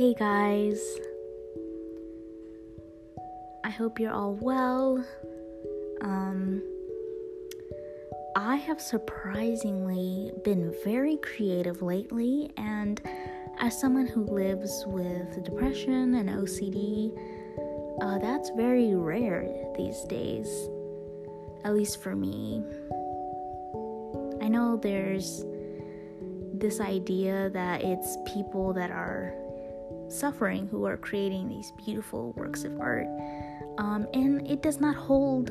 Hey guys. I hope you're all well. Um I have surprisingly been very creative lately and as someone who lives with depression and OCD, uh, that's very rare these days, at least for me. I know there's this idea that it's people that are suffering who are creating these beautiful works of art. Um, and it does not hold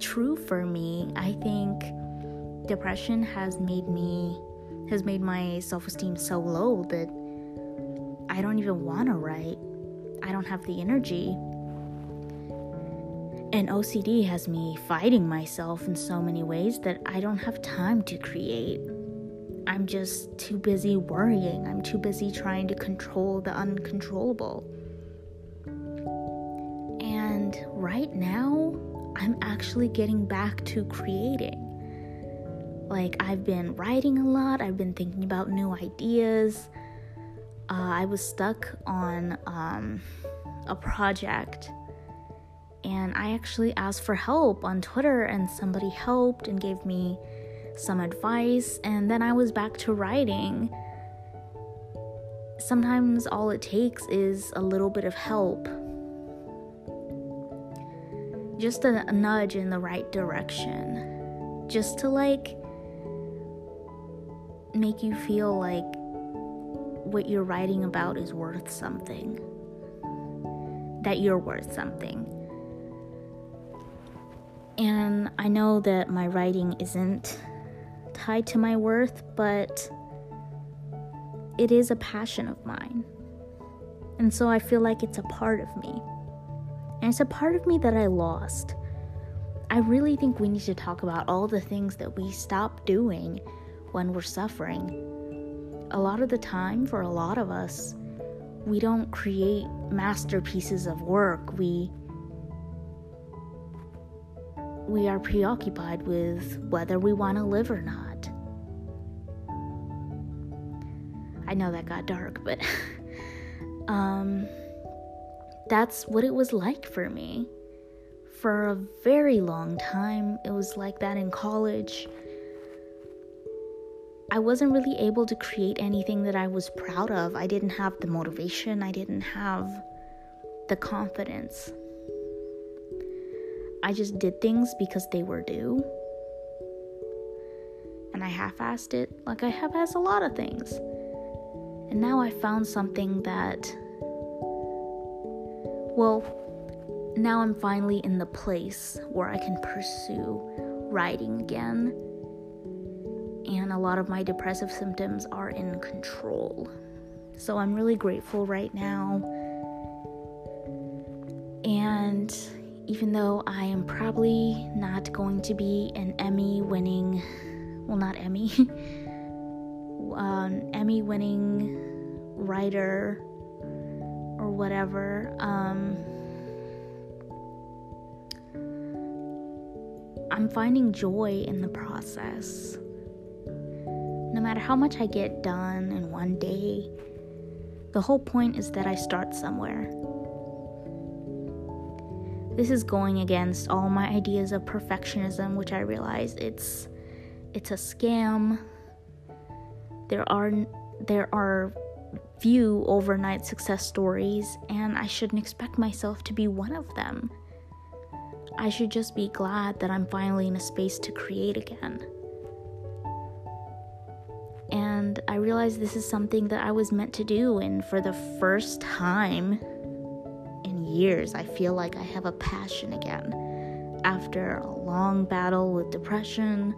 true for me. I think depression has made me has made my self-esteem so low that I don't even want to write. I don't have the energy. And OCD has me fighting myself in so many ways that I don't have time to create. I'm just too busy worrying. I'm too busy trying to control the uncontrollable. And right now, I'm actually getting back to creating. Like, I've been writing a lot, I've been thinking about new ideas. Uh, I was stuck on um, a project and I actually asked for help on Twitter, and somebody helped and gave me some advice, and then I was back to writing. Sometimes all it takes is a little bit of help, just a, nudge in the right direction, just to like make you feel like what you're writing about is worth something, that you're worth something. And I know that my writing isn't tied to my worth, but it is a passion of mine. And so I feel like it's a part of me. And it's a part of me that I lost. I really think we need to talk about all the things that we stop doing when we're suffering. A lot of the time, for a lot of us, we don't create masterpieces of work. We we are preoccupied with whether we want to live or not. I know that got dark, but um, that's what it was like for me. For a very long time, it was like that in college. I wasn't really able to create anything that I was proud of. I didn't have the motivation, I didn't have the confidence. I just did things because they were due. And I half assed it like I have assed a lot of things. And now I found something that, well, now I'm finally in the place where I can pursue writing again. And a lot of my depressive symptoms are in control. So I'm really grateful right now. And even though I am probably not going to be an Emmy winning, well, not Emmy, um, Emmy winning writer or whatever, um, I'm finding joy in the process. No matter how much I get done in one day, the whole point is that I start somewhere. This is going against all my ideas of perfectionism, which I realize it's it's a scam. There are there are few overnight success stories, and I shouldn't expect myself to be one of them. I should just be glad that I'm finally in a space to create again. And I realize this is something that I was meant to do, and for the first time in years, I feel like I have a passion again. After a long battle with depression,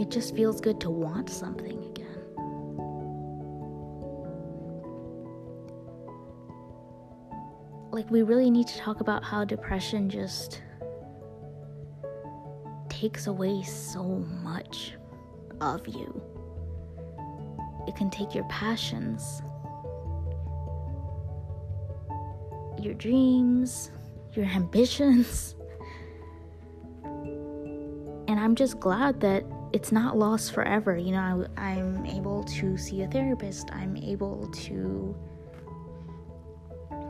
it just feels good to want something again. Like, we really need to talk about how depression just takes away so much of you. It can take your passions, your dreams, your ambitions. And I'm just glad that it's not lost forever. You know, I, I'm able to see a therapist, I'm able to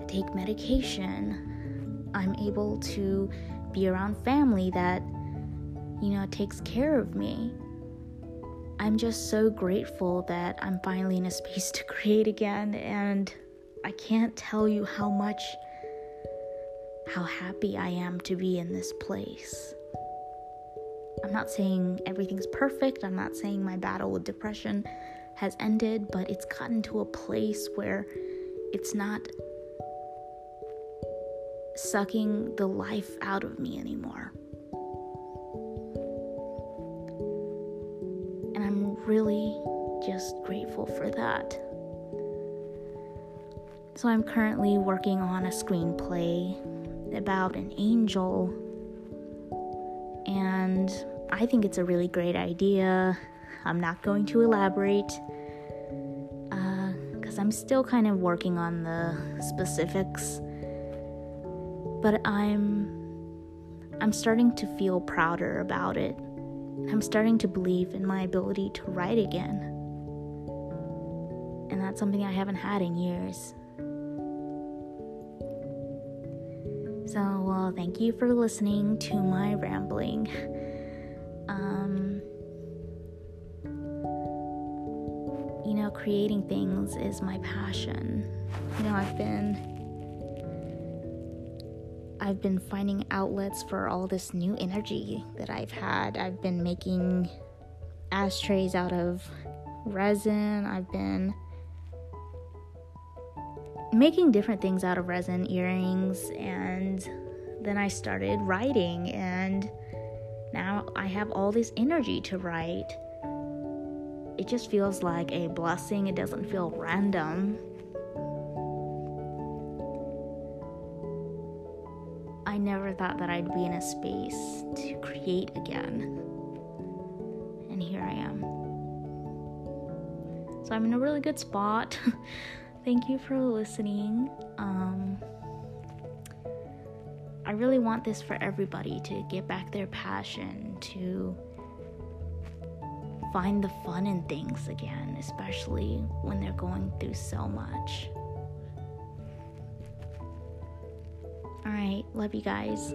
take medication, I'm able to be around family that, you know, takes care of me. I'm just so grateful that I'm finally in a space to create again, and I can't tell you how much, how happy I am to be in this place. I'm not saying everything's perfect, I'm not saying my battle with depression has ended, but it's gotten to a place where it's not sucking the life out of me anymore. And I'm really just grateful for that. So I'm currently working on a screenplay about an angel. And I think it's a really great idea. I'm not going to elaborate because uh, I'm still kind of working on the specifics but I'm I'm starting to feel prouder about it. I'm starting to believe in my ability to write again. And that's something I haven't had in years. So, well, thank you for listening to my rambling. Um, you know, creating things is my passion. You know, I've been I've been finding outlets for all this new energy that I've had. I've been making ashtrays out of resin. I've been making different things out of resin, earrings, and then I started writing, and I have all this energy to write. It just feels like a blessing, it doesn't feel random. I never thought that I'd be in a space to create again. And here I am. So I'm in a really good spot. Thank you for listening. Um, I really want this for everybody to get back their passion, to find the fun in things again, especially when they're going through so much. All right, love you guys.